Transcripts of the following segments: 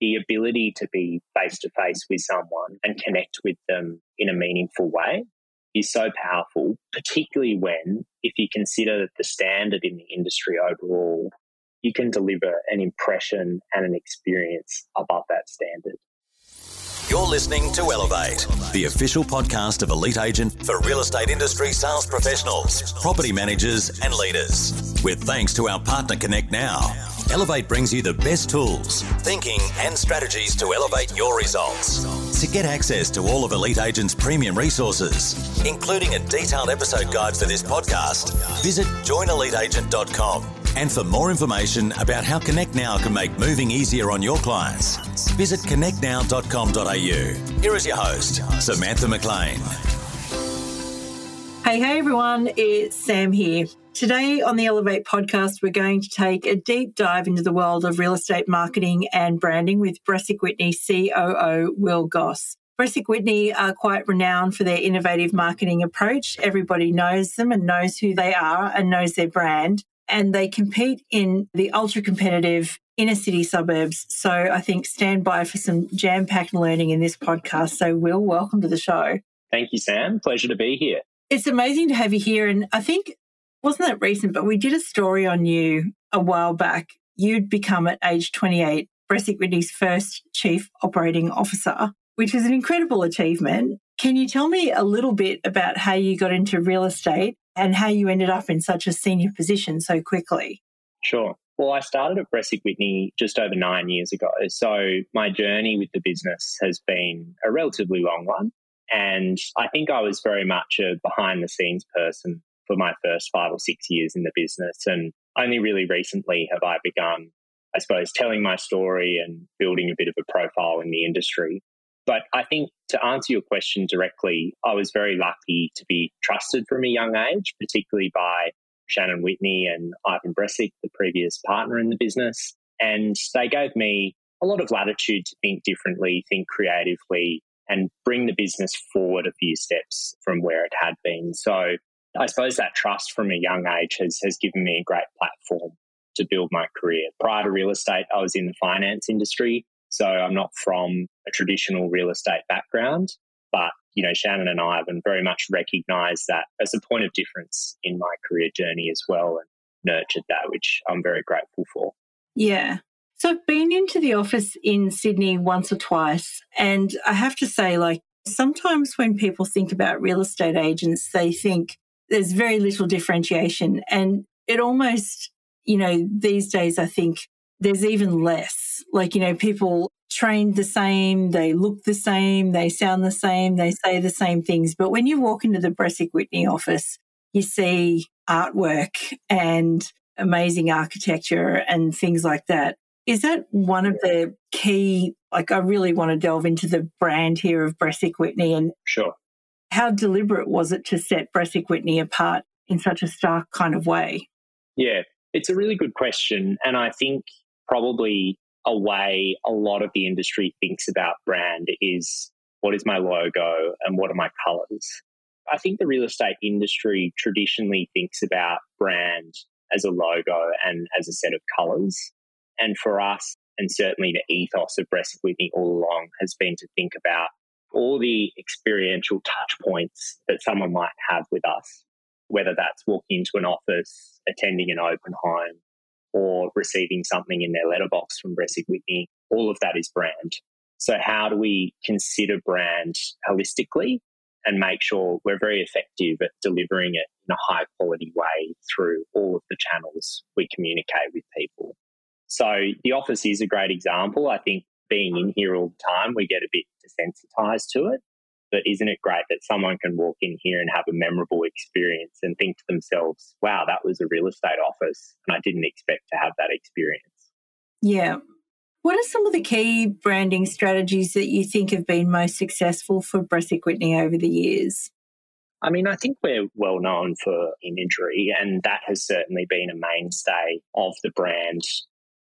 the ability to be face to face with someone and connect with them in a meaningful way is so powerful, particularly when, if you consider the standard in the industry overall, you can deliver an impression and an experience above that standard. You're listening to Elevate, the official podcast of Elite Agent for real estate industry sales professionals, property managers, and leaders. With thanks to our partner Connect Now, Elevate brings you the best tools, thinking, and strategies to elevate your results. To get access to all of Elite Agent's premium resources, including a detailed episode guide for this podcast, visit joineliteagent.com. And for more information about how Connect Now can make moving easier on your clients, visit connectnow.com.au. Here is your host, Samantha McLean. Hey, hey everyone, it's Sam here. Today on the Elevate podcast, we're going to take a deep dive into the world of real estate marketing and branding with Bresic Whitney COO Will Gosse. Bresic Whitney are quite renowned for their innovative marketing approach. Everybody knows them and knows who they are and knows their brand and they compete in the ultra competitive inner city suburbs. So I think stand by for some jam packed learning in this podcast. So, Will, welcome to the show. Thank you, Sam. Pleasure to be here. It's amazing to have you here. And I think, wasn't that recent, but we did a story on you a while back. You'd become at age 28 Bresic Whitney's first chief operating officer, which is an incredible achievement. Can you tell me a little bit about how you got into real estate and how you ended up in such a senior position so quickly. Sure. Well, I started at Bresic Whitney just over nine years ago. So my journey with the business has been a relatively long one. And I think I was very much a behind the scenes person for my first five or six years in the business. And only really recently have I begun, I suppose, telling my story and building a bit of a profile in the industry. But I think to answer your question directly, I was very lucky to be trusted from a young age, particularly by Shannon Whitney and Ivan Bresic, the previous partner in the business. And they gave me a lot of latitude to think differently, think creatively, and bring the business forward a few steps from where it had been. So I suppose that trust from a young age has, has given me a great platform to build my career. Prior to real estate, I was in the finance industry. So I'm not from a traditional real estate background, but you know, Shannon and I have very much recognized that as a point of difference in my career journey as well and nurtured that, which I'm very grateful for. Yeah. So I've been into the office in Sydney once or twice, and I have to say, like, sometimes when people think about real estate agents, they think there's very little differentiation. And it almost, you know, these days, I think there's even less. Like, you know, people trained the same, they look the same, they sound the same, they say the same things. But when you walk into the Bresic Whitney office, you see artwork and amazing architecture and things like that. Is that one of the key? Like, I really want to delve into the brand here of Bresic Whitney and sure. How deliberate was it to set Bresic Whitney apart in such a stark kind of way? Yeah, it's a really good question. And I think probably a way a lot of the industry thinks about brand is what is my logo and what are my colors. I think the real estate industry traditionally thinks about brand as a logo and as a set of colors. And for us, and certainly the ethos of Bresic Whitney all along has been to think about all the experiential touch points that someone might have with us, whether that's walking into an office, attending an open home, or receiving something in their letterbox from Bresic Whitney, all of that is brand. So, how do we consider brand holistically and make sure we're very effective at delivering it in a high quality way through all of the channels we communicate with people? So, the office is a great example. I think being in here all the time, we get a bit desensitized to it. But isn't it great that someone can walk in here and have a memorable experience and think to themselves, wow, that was a real estate office and I didn't expect to have that experience? Yeah. What are some of the key branding strategies that you think have been most successful for Bresic Whitney over the years? I mean, I think we're well known for imagery, and that has certainly been a mainstay of the brand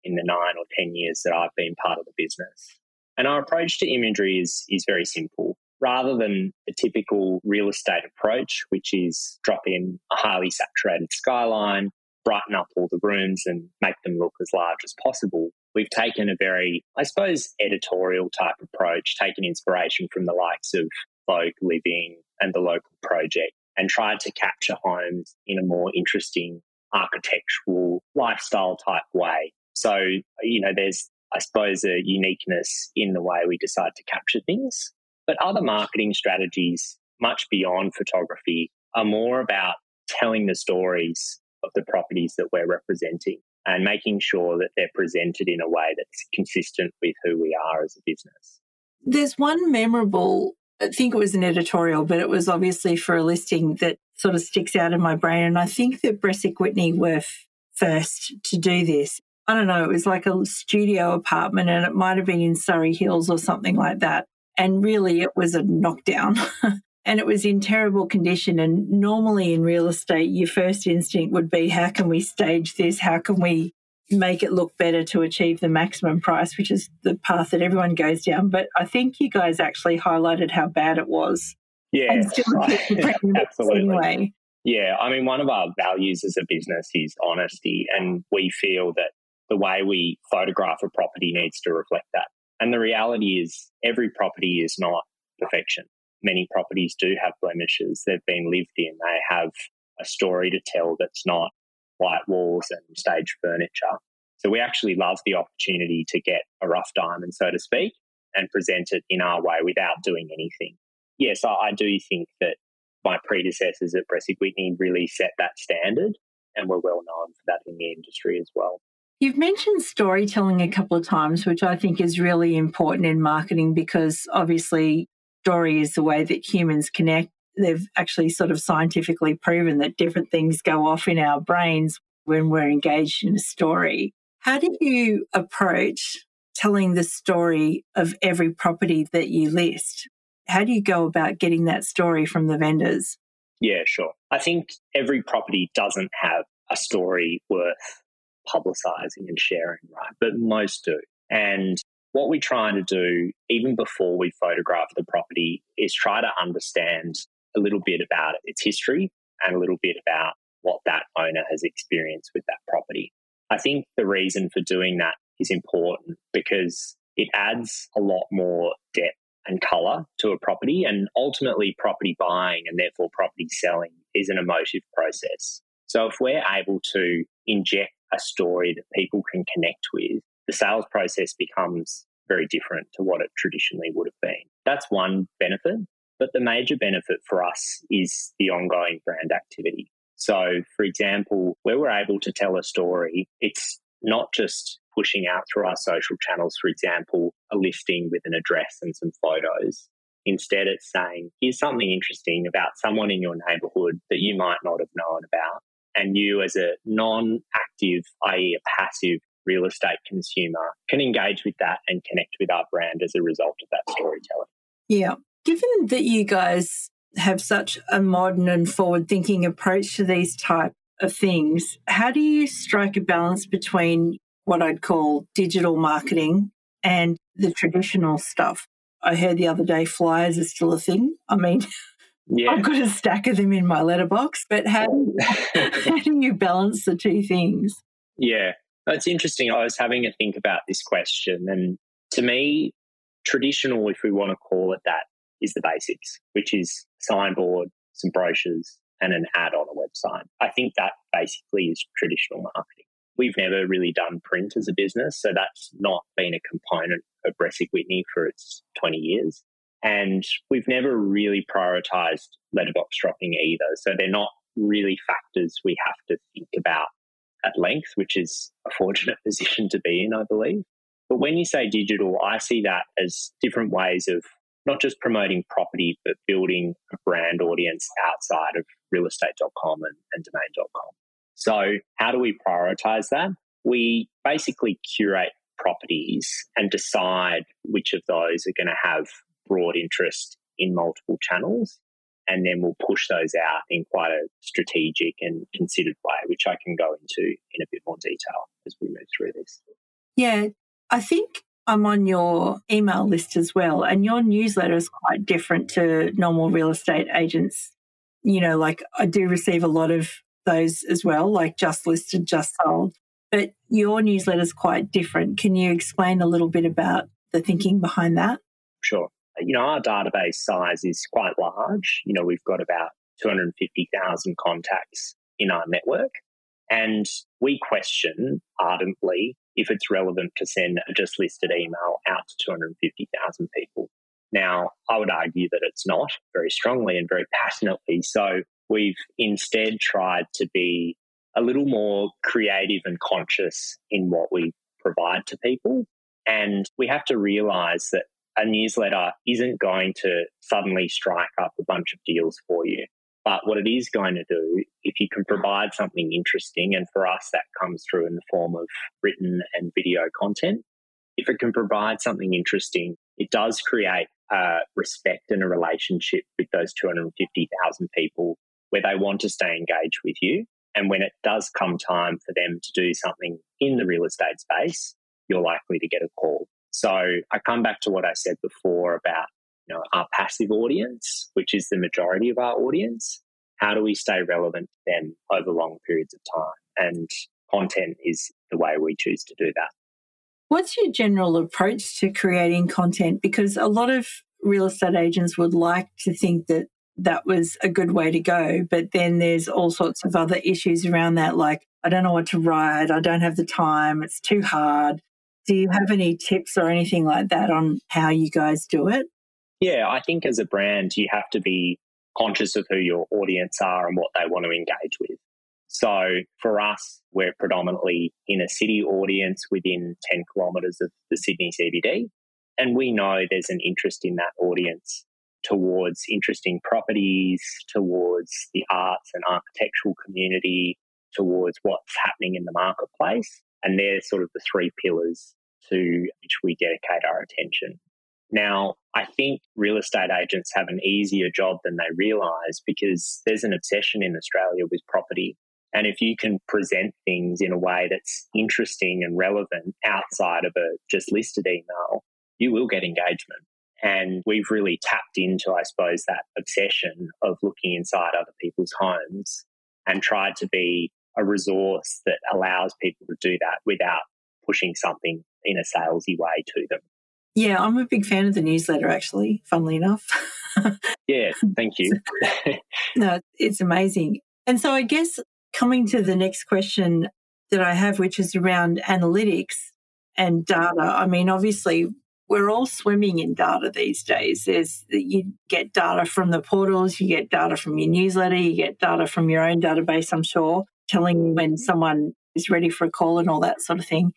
in the nine or 10 years that I've been part of the business. And our approach to imagery is, is very simple rather than the typical real estate approach, which is drop in a highly saturated skyline, brighten up all the rooms and make them look as large as possible, we've taken a very, I suppose, editorial type approach, taken inspiration from the likes of Vogue Living and the local project, and tried to capture homes in a more interesting architectural lifestyle type way. So, you know, there's, I suppose, a uniqueness in the way we decide to capture things. But other marketing strategies, much beyond photography, are more about telling the stories of the properties that we're representing and making sure that they're presented in a way that's consistent with who we are as a business. There's one memorable, I think it was an editorial, but it was obviously for a listing that sort of sticks out in my brain. And I think that Bresic Whitney were first to do this. I don't know, it was like a studio apartment and it might have been in Surry Hills or something like that. And really, it was a knockdown. and it was in terrible condition. And normally in real estate, your first instinct would be, how can we stage this? How can we make it look better to achieve the maximum price, which is the path that everyone goes down. But I think you guys actually highlighted how bad it was. Yeah, absolutely. Anyway. Yeah, I mean, one of our values as a business is honesty, and we feel that the way we photograph a property needs to reflect that. And the reality is, every property is not perfection many properties do have blemishes. They've been lived in. They have a story to tell that's not white walls and stage furniture. So we actually love the opportunity to get a rough diamond, so to speak, and present it in our way without doing anything. Yes, I, do think that my predecessors at Bresic Whitney really set that standard and were well known for that in the industry as well. You've mentioned storytelling a couple of times, which I think is really important in marketing because obviously story is the way that humans connect. They've actually sort of scientifically proven that different things go off in our brains when we're engaged in a story. How do you approach telling the story of every property that you list? How do you go about getting that story from the vendors? Yeah, sure. I think every property doesn't have a story worth publicizing and sharing, right? But most do. And what we're trying to do, even before we photograph the property, is try to understand a little bit about its history and a little bit about what that owner has experienced with that property. I think the reason for doing that is important because it adds a lot more depth and color to a property. And ultimately, property buying and therefore property selling is an emotive process. So if we're able to inject a story that people can connect with, the sales process becomes very different to what it traditionally would have been. That's one benefit. But the major benefit for us is the ongoing brand activity. So, for example, where we're able to tell a story, it's not just pushing out through our social channels, for example, a listing with an address and some photos. Instead, it's saying, here's something interesting about someone in your neighborhood that you might not have known about. And you, as a non active, i.e., a passive real estate consumer can engage with that and connect with our brand as a result of that storytelling. Yeah. Given that you guys have such a modern and forward thinking approach to these type of things, how do you strike a balance between what I'd call digital marketing and the traditional stuff? I heard the other day flyers are still a thing. I mean, yeah. I've got a stack of them in my letterbox, but how, how do you balance the two things? Yeah, it's interesting. I was having a think about this question, and to me, traditional, if we want to call it that, is the basics, which is signboard, some brochures, and an ad on a website. I think that basically is traditional marketing. We've never really done print as a business, so that's not been a component of Bresic Whitney for its 20 years. And we've never really prioritized letterbox dropping either. So they're not really factors we have to think about at length, which is a fortunate position to be in, I believe. But when you say digital, I see that as different ways of not just promoting property, but building a brand audience outside of realestate.com and, and domain.com. So, how do we prioritize that? We basically curate properties and decide which of those are going to have broad interest in multiple channels and then we'll push those out in quite a strategic and considered way, which I can go into in a bit more detail as we move through this. Yeah, I think I'm on your email list as well, and your newsletter is quite different to normal real estate agents. You know, like I do receive a lot of those as well, like just listed, just sold. But your newsletter is quite different. Can you explain a little bit about the thinking behind that? Sure. You know, our database size is quite large. You know, we've got about 250,000 contacts in our network. And we question ardently if it's relevant to send a just listed email out to 250,000 people. Now, I would argue that it's not very strongly and very passionately. So we've instead tried to be a little more creative and conscious in what we provide to people. And we have to realize that a newsletter isn't going to suddenly strike up a bunch of deals for you. But what it is going to do, if you can provide something interesting, and for us, that comes through in the form of written and video content, if it can provide something interesting, it does create a respect and a relationship with those 250,000 people where they want to stay engaged with you. And when it does come time for them to do something in the real estate space, you're likely to get a call. So I come back to what I said before about you know, our passive audience, which is the majority of our audience, how do we stay relevant to them over long periods of time? And content is the way we choose to do that. What's your general approach to creating content? Because a lot of real estate agents would like to think that that was a good way to go. But then there's all sorts of other issues around that, like, I don't know what to write, I don't have the time, it's too hard. Do you have any tips or anything like that on how you guys do it? Yeah, I think as a brand, you have to be conscious of who your audience are and what they want to engage with. So for us, we're predominantly in a city audience within 10 kilometres of the Sydney CBD. And we know there's an interest in that audience towards interesting properties, towards the arts and architectural community, towards what's happening in the marketplace. And they're sort of the three pillars to which we dedicate our attention. Now, I think real estate agents have an easier job than they realize because there's an obsession in Australia with property. And if you can present things in a way that's interesting and relevant outside of a just listed email, you will get engagement. And we've really tapped into, I suppose, that obsession of looking inside other people's homes and tried to be a resource that allows people to do that without pushing something in a salesy way to them. Yeah, I'm a big fan of the newsletter, actually, funnily enough. yeah, thank you. no, it's amazing. And so I guess coming to the next question that I have, which is around analytics and data. I mean, obviously, we're all swimming in data these days. There's you get data from the portals, you get data from your newsletter, you get data from your own database, I'm sure, telling when mm-hmm. someone is ready for a call and all that sort of thing.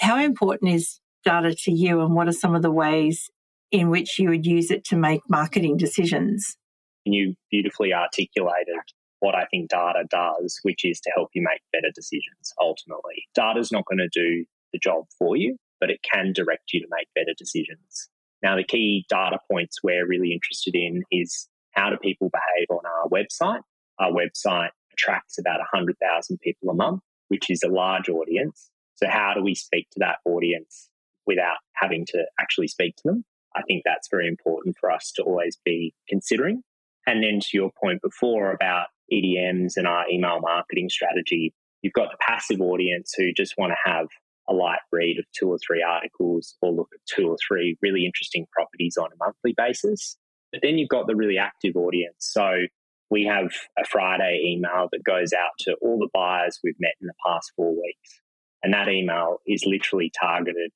How important is data to you and what are some of the ways in which you would use it to make marketing decisions? You beautifully articulated what I think data does, which is to help you make better decisions ultimately. Data is not going to do the job for you, but it can direct you to make better decisions. Now, the key data points we're really interested in is how do people behave on our website? Our website attracts about 100,000 people a month, which is a large audience. So, how do we speak to that audience without having to actually speak to them. I think that's very important for us to always be considering. And then to your point before about EDMs and our email marketing strategy, you've got the passive audience who just want to have a light read of two or three articles or look at two or three really interesting properties on a monthly basis. But then you've got the really active audience. So we have a Friday email that goes out to all the buyers we've met in the past four weeks. And that email is literally targeted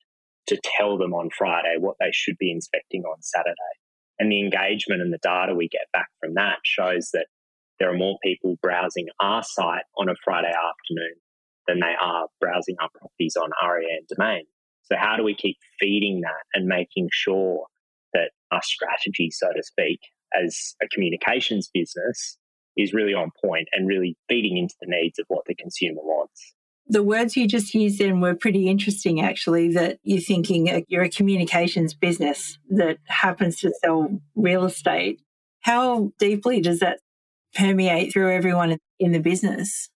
to tell them on Friday what they should be inspecting on Saturday. And the engagement and the data we get back from that shows that there are more people browsing our site on a Friday afternoon than they are browsing our properties on REA and Domain. So, how do we keep feeding that and making sure that our strategy, so to speak, as a communications business is really on point and really feeding into the needs of what the consumer wants? The words you just used then were pretty interesting, actually, that you're thinking uh, you're a communications business that happens to sell real estate. How deeply does that permeate through everyone in the business?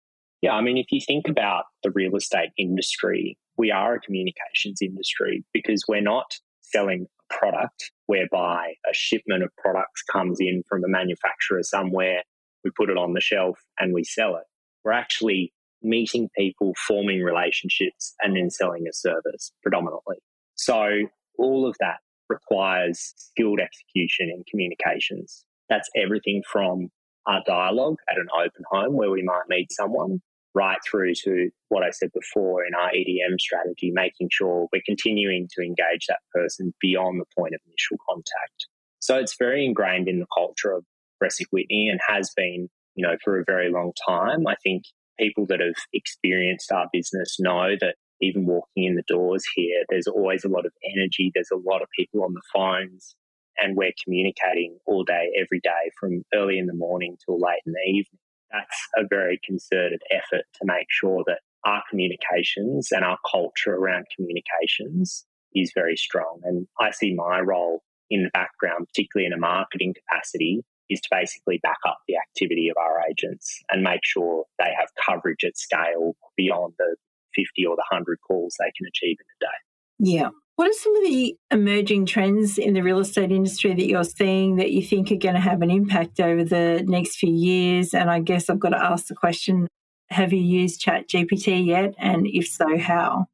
Yeah, I mean, if you think about the real estate industry, we are a communications industry because we're not selling a product whereby a shipment of products comes in from a manufacturer somewhere, we put it on the shelf and we sell it. We're actually meeting people, forming relationships, and then selling a service predominantly. So all of that requires skilled execution in communications. That's everything from our dialogue at an open home where we might meet someone right through to what I said before in our EDM strategy, making sure we're continuing to engage that person beyond the point of initial contact. So it's very ingrained in the culture of Bresic Whitney and has been, you know, for a very long time. I think people that have experienced our business know that even walking in the doors here, there's always a lot of energy. There's a lot of people on the phones, and we're communicating all day, every day, from early in the morning till late in the evening. That's a very concerted effort to make sure that our communications and our culture around communications is very strong. And I see my role in the background, particularly in a marketing capacity, is to basically back up the activity of our agents and make sure they have coverage at scale beyond the 50 or the 100 calls they can achieve in a day. Yeah. What are some of the emerging trends in the real estate industry that you're seeing that you think are going to have an impact over the next few years? And I guess I've got to ask the question have you used Chat GPT yet? And if so, how?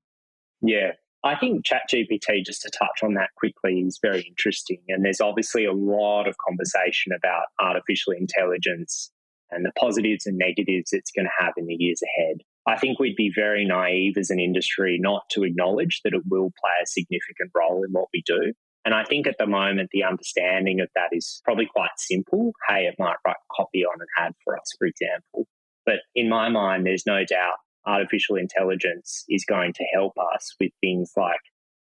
Yeah, I think ChatGPT, just to touch on that quickly, is very interesting. And there's obviously a lot of conversation about artificial intelligence and the positives and negatives it's going to have in the years ahead. I think we'd be very naive as an industry not to acknowledge that it will play a significant role in what we do. And I think at the moment, the understanding of that is probably quite simple. Hey, it might write copy on an ad for us, for example. But in my mind, there's no doubt artificial intelligence is going to help us with things like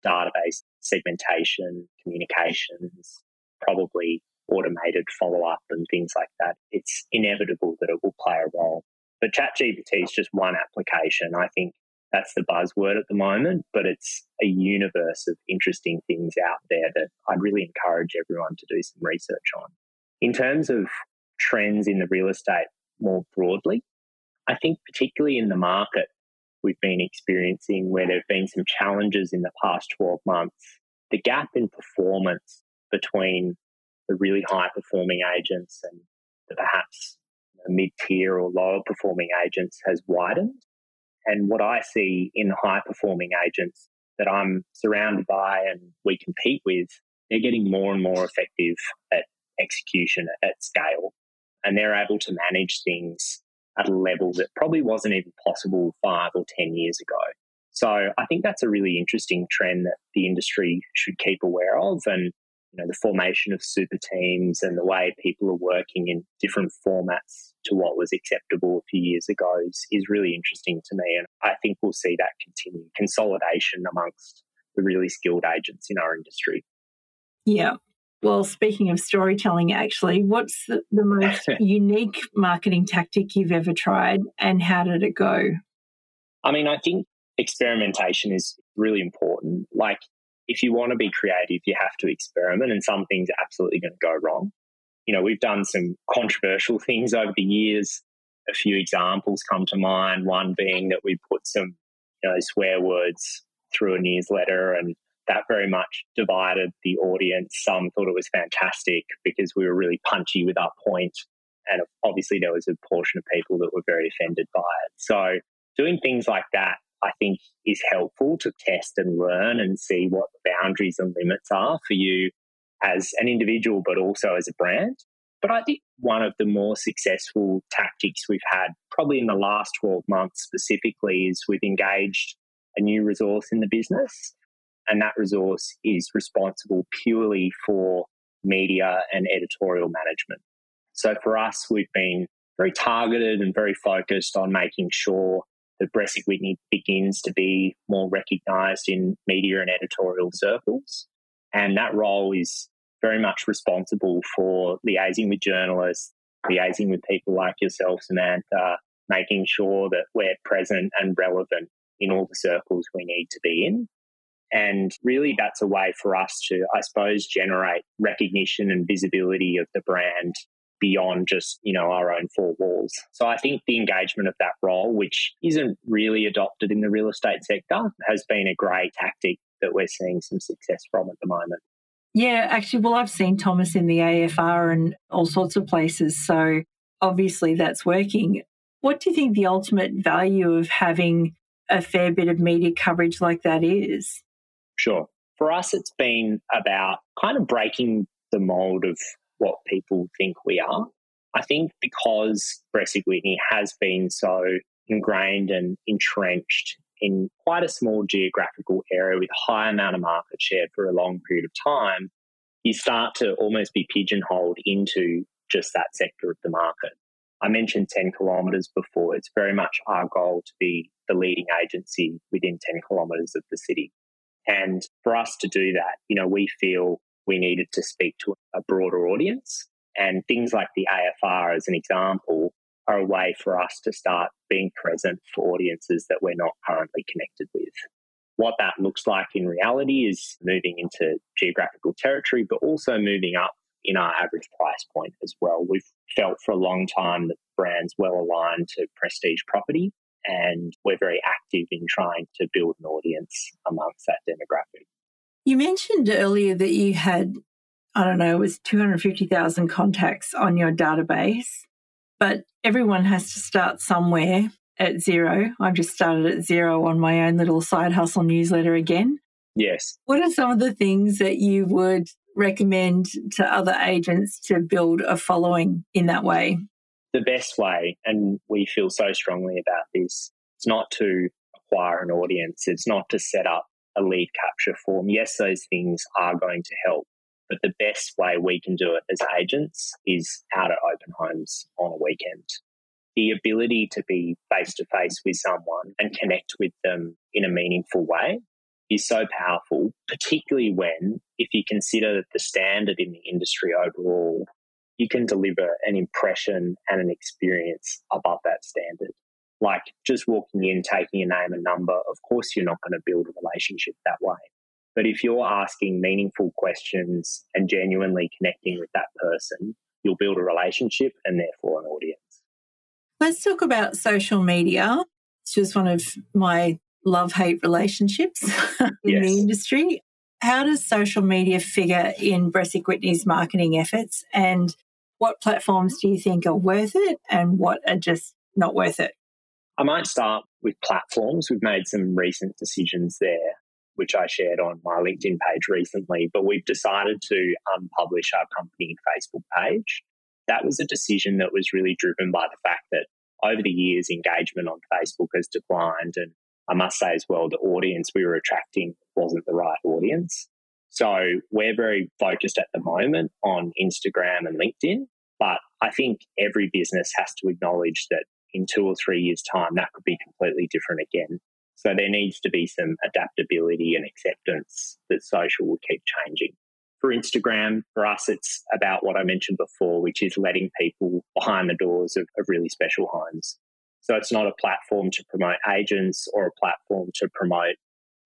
database segmentation, communications, probably automated follow up and things like that. It's inevitable that it will play a role. But ChatGPT is just one application. I think that's the buzzword at the moment, but it's a universe of interesting things out there that I'd really encourage everyone to do some research on. In terms of trends in the real estate more broadly, I think, particularly in the market we've been experiencing where there have been some challenges in the past 12 months, the gap in performance between the really high performing agents and the perhaps mid tier or lower performing agents has widened. And what I see in high performing agents that I'm surrounded by and we compete with, they're getting more and more effective at execution at scale. And they're able to manage things at a level that probably wasn't even possible five or 10 years ago. So I think that's a really interesting trend that the industry should keep aware of. And, you know, the formation of super teams and the way people are working in different formats to what was acceptable a few years ago is, is really interesting to me. And I think we'll see that continue consolidation amongst the really skilled agents in our industry. Yeah. Well, speaking of storytelling, actually, what's the, the most unique marketing tactic you've ever tried and how did it go? I mean, I think experimentation is really important. Like, if you want to be creative, you have to experiment, and some things are absolutely going to go wrong. You know, we've done some controversial things over the years. A few examples come to mind. One being that we put some, you know, swear words through a newsletter and that very much divided the audience. Some thought it was fantastic because we were really punchy with our point. And obviously, there was a portion of people that were very offended by it. So, doing things like that, I think, is helpful to test and learn and see what the boundaries and limits are for you as an individual, but also as a brand. But I think one of the more successful tactics we've had, probably in the last 12 months specifically, is we've engaged a new resource in the business and that resource is responsible purely for media and editorial management. So for us, we've been very targeted and very focused on making sure that Bresic Whitney begins to be more recognized in media and editorial circles. And that role is very much responsible for liaising with journalists, liaising with people like yourself, Samantha, making sure that we're present and relevant in all the circles we need to be in. And really, that's a way for us to, I suppose, generate recognition and visibility of the brand beyond just, you know, our own four walls. So I think the engagement of that role, which isn't really adopted in the real estate sector, has been a great tactic that we're seeing some success from at the moment. Yeah, actually, well, I've seen Thomas in the AFR and all sorts of places. So obviously that's working. What do you think the ultimate value of having a fair bit of media coverage like that is? Sure. For us, it's been about kind of breaking the mold of what people think we are. I think because Bresic Whitney has been so ingrained and entrenched in quite a small geographical area with a high amount of market share for a long period of time, you start to almost be pigeonholed into just that sector of the market. I mentioned 10 kilometres before. It's very much our goal to be the leading agency within 10 kilometres of the city. And for us to do that, you know, we feel we needed to speak to a broader audience. And things like the AFR, as an example, are a way for us to start being present for audiences that we're not currently connected with. What that looks like in reality is moving into geographical territory, but also moving up in our average price point as well. We've felt for a long time that brands well aligned to prestige property, and we're very active in trying to build an audience amongst that demographic. You mentioned earlier that you had, I don't know, it was 250,000 contacts on your database, but everyone has to start somewhere at zero. I've just started at zero on my own little side hustle newsletter again. Yes. What are some of the things that you would recommend to other agents to build a following in that way? The best way, and we feel so strongly about this, it's not to acquire an audience, it's not to set up a lead capture form. Yes, those things are going to help, but the best way we can do it as agents is out at open homes on a weekend. The ability to be face to face with someone and connect with them in a meaningful way is so powerful, particularly when, if you consider the standard in the industry overall, you can deliver an impression and an experience above that standard. Like just walking in, taking a name and number, of course, you're not going to build a relationship that way. But if you're asking meaningful questions and genuinely connecting with that person, you'll build a relationship and therefore an audience. Let's talk about social media. It's just one of my love hate relationships in yes. the industry. How does social media figure in Bresic Whitney's marketing efforts? And what platforms do you think are worth it and what are just not worth it? I might start with platforms. We've made some recent decisions there, which I shared on my LinkedIn page recently, but we've decided to um, unpublish our company Facebook page. That was a decision that was really driven by the fact that over the years, engagement on Facebook has declined and I must say as well, the audience we were attracting wasn't the right audience. So we're very focused at the moment on Instagram and LinkedIn. But I think every business has to acknowledge that in two or three years' time, that could be completely different again. So there needs to be some adaptability and acceptance that social will keep changing. For Instagram, for us, it's about what I mentioned before, which is letting people behind the doors of, of really special homes. So it's not a platform to promote agents or a platform to promote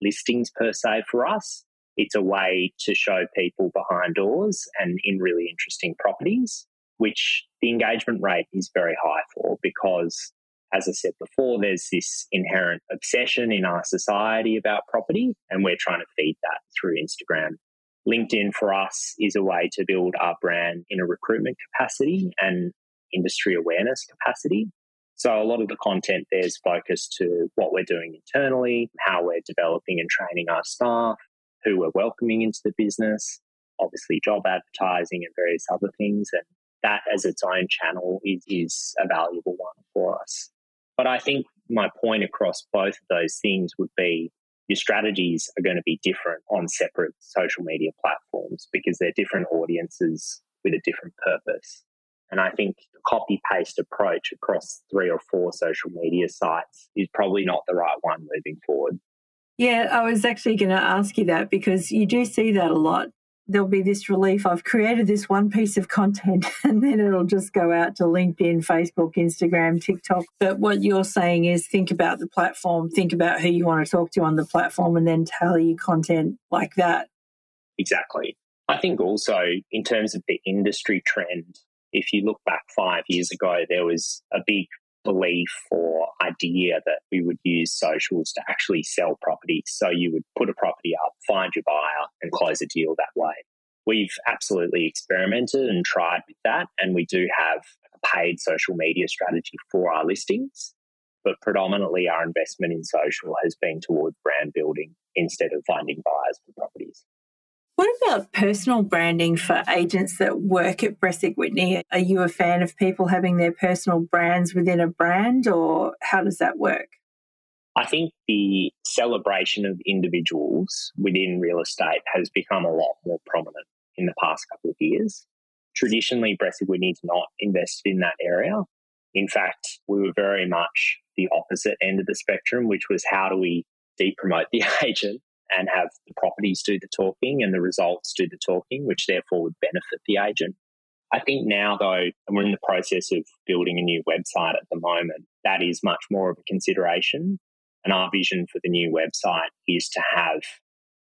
listings per se for us. It's a way to show people behind doors and in really interesting properties, which the engagement rate is very high for because, as I said before, there's this inherent obsession in our society about property, and we're trying to feed that through Instagram. LinkedIn for us is a way to build our brand in a recruitment capacity and industry awareness capacity. So a lot of the content there is focused to what we're doing internally, how we're developing and training our staff, who we're welcoming into the business, obviously job advertising and various other things. And that as its own channel is, is a valuable one for us. But I think my point across both of those things would be your strategies are going to be different on separate social media platforms because they're different audiences with a different purpose. And I think the copy paste approach across three or four social media sites is probably not the right one moving forward. Yeah, I was actually going to ask you that because you do see that a lot. There'll be this relief. I've created this one piece of content and then it'll just go out to LinkedIn, Facebook, Instagram, TikTok. But what you're saying is think about the platform, think about who you want to talk to on the platform, and then tailor your content like that. Exactly. I think also in terms of the industry trend, if you look back five years ago, there was a big belief or idea that we would use socials to actually sell properties. So you would put a property up, find your buyer, and close a deal that way. We've absolutely experimented and tried with that, and we do have a paid social media strategy for our listings. But predominantly, our investment in social has been towards brand building instead of finding buyers for properties. What about personal branding for agents that work at Bresic Whitney? Are you a fan of people having their personal brands within a brand, or how does that work? I think the celebration of individuals within real estate has become a lot more prominent in the past couple of years. Traditionally, Bresic Whitney's not invested in that area. In fact, we were very much the opposite end of the spectrum, which was how do we de-promote the agent and have the properties do the talking and the results do the talking, which therefore would benefit the agent. I think now, though, we're in the process of building a new website at the moment, that is much more of a consideration. And our vision for the new website is to have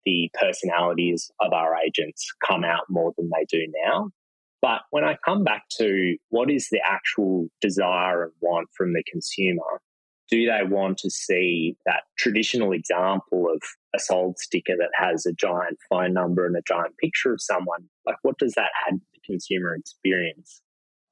the personalities of our agents come out more than they do now. But when I come back to what is the actual desire and want from the consumer, do they want to see that traditional example of a sold sticker that has a giant phone number and a giant picture of someone? Like, what does that add to the consumer experience?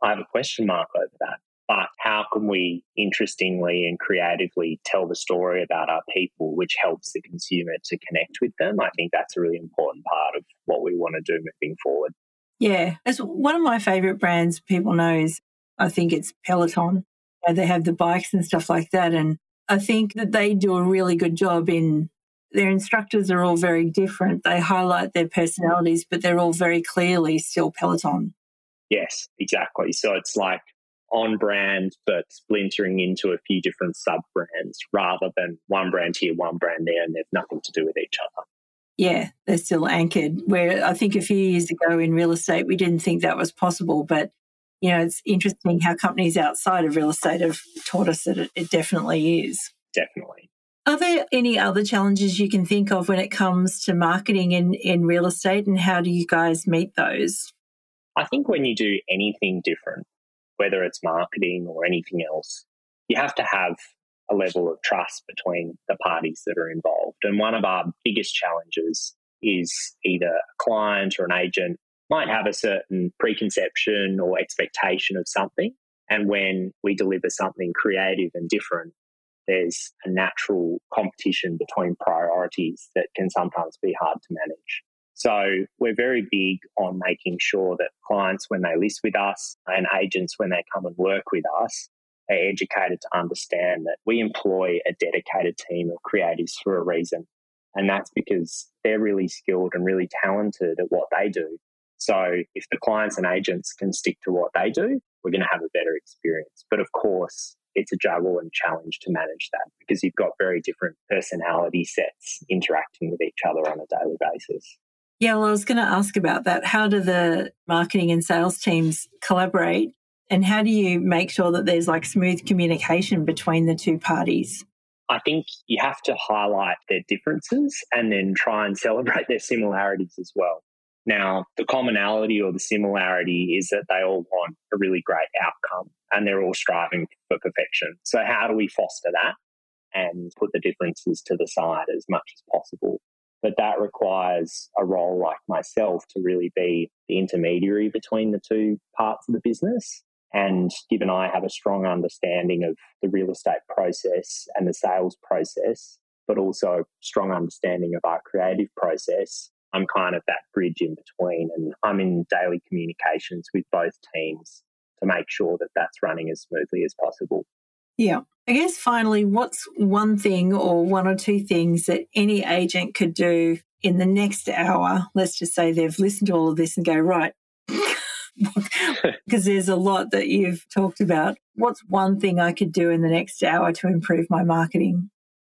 I have a question mark over that. But how can we interestingly and creatively tell the story about our people, which helps the consumer to connect with them? I think that's a really important part of what we want to do moving forward. Yeah, as one of my favorite brands people know is, I think it's Peloton they have the bikes and stuff like that. And I think that they do a really good job in their instructors are all very different. They highlight their personalities, but they're all very clearly still Peloton. Yes, exactly. So it's like on brand, but splintering into a few different sub brands rather than one brand here, one brand there, and they've nothing to do with each other. Yeah, they're still anchored. Where I think a few years ago in real estate, we didn't think that was possible, but you know, it's interesting how companies outside of real estate have taught us that it, it definitely is. Definitely. Are there any other challenges you can think of when it comes to marketing in, in real estate and how do you guys meet those? I think when you do anything different, whether it's marketing or anything else, you have to have a level of trust between the parties that are involved. And one of our biggest challenges is either a client or an agent might have a certain preconception or expectation of something. And when we deliver something creative and different, there's a natural competition between priorities that can sometimes be hard to manage. So we're very big on making sure that clients, when they list with us and agents, when they come and work with us, are educated to understand that we employ a dedicated team of creatives for a reason. And that's because they're really skilled and really talented at what they do. So if the clients and agents can stick to what they do, we're going to have a better experience. But of course, it's a juggle and challenge to manage that because you've got very different personality sets interacting with each other on a daily basis. Yeah, well, I was going to ask about that. How do the marketing and sales teams collaborate? And how do you make sure that there's like smooth communication between the two parties? I think you have to highlight their differences and then try and celebrate their similarities as well. Now, the commonality or the similarity is that they all want a really great outcome and they're all striving for perfection. So, how do we foster that and put the differences to the side as much as possible? But that requires a role like myself to really be the intermediary between the two parts of the business. And given I have a strong understanding of the real estate process and the sales process, but also strong understanding of our creative process, I'm kind of that bridge in between, and I'm in daily communications with both teams to make sure that that's running as smoothly as possible. Yeah. I guess finally, what's one thing or one or two things that any agent could do in the next hour? Let's just say they've listened to all of this and go, right, because there's a lot that you've talked about. What's one thing I could do in the next hour to improve my marketing?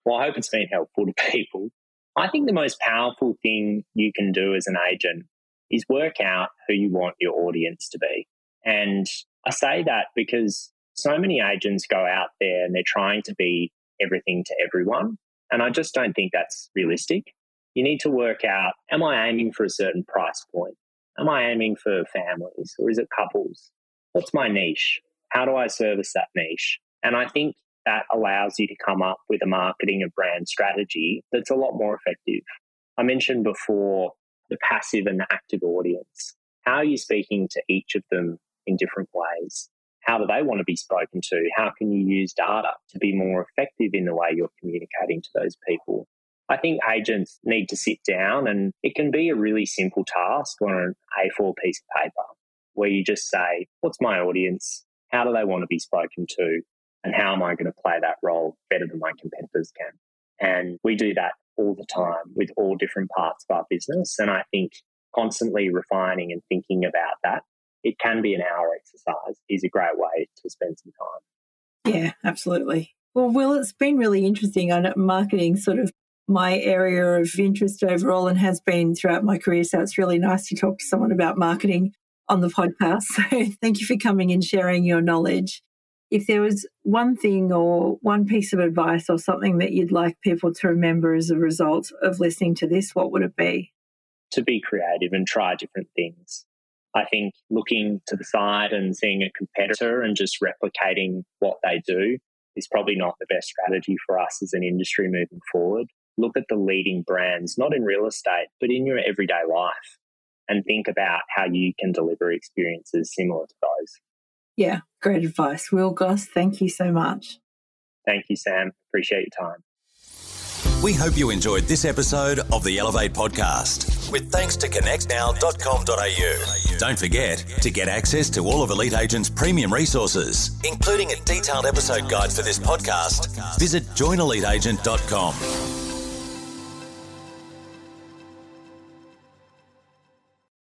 Well, I hope it's been helpful to people. I think the most powerful thing you can do as an agent is work out who you want your audience to be. And I say that because so many agents go out there and they're trying to be everything to everyone. And I just don't think that's realistic. You need to work out am I aiming for a certain price point? Am I aiming for families or is it couples? What's my niche? How do I service that niche? And I think that allows you to come up with a marketing and brand strategy that's a lot more effective. I mentioned before the passive and the active audience. How are you speaking to each of them in different ways? how do they want to be spoken to? How can you use data to be more effective in the way you're communicating to those people? I think agents need to sit down and it can be a really simple task on an A4 piece of paper where you just say, What's my audience? How do they want to be spoken to? And how am I going to play that role better than my competitors can? And we do that all the time with all different parts of our business. And I think constantly refining and thinking about that, it can be an hour exercise, is a great way to spend some time. Yeah, absolutely. Well, Will, it's been really interesting. I know marketing sort of my area of interest overall and has been throughout my career. So it's really nice to talk to someone about marketing on the podcast. So thank you for coming and sharing your knowledge. If there was one thing or one piece of advice or something that you'd like people to remember as a result of listening to this, what would it be? To be creative and try different things. I think looking to the side and seeing a competitor and just replicating what they do is probably not the best strategy for us as an industry moving forward. Look at the leading brands, not in real estate, but in your everyday life, and think about how you can deliver experiences similar to those. Yeah, great advice. Will Gosse, thank you so much. Thank you, Sam. Appreciate your time. We hope you enjoyed this episode of the Elevate podcast with thanks to connectnow.com.au. Don't forget to get access to all of Elite Agent's premium resources, including a detailed episode guide for this podcast. Visit joineliteagent.com.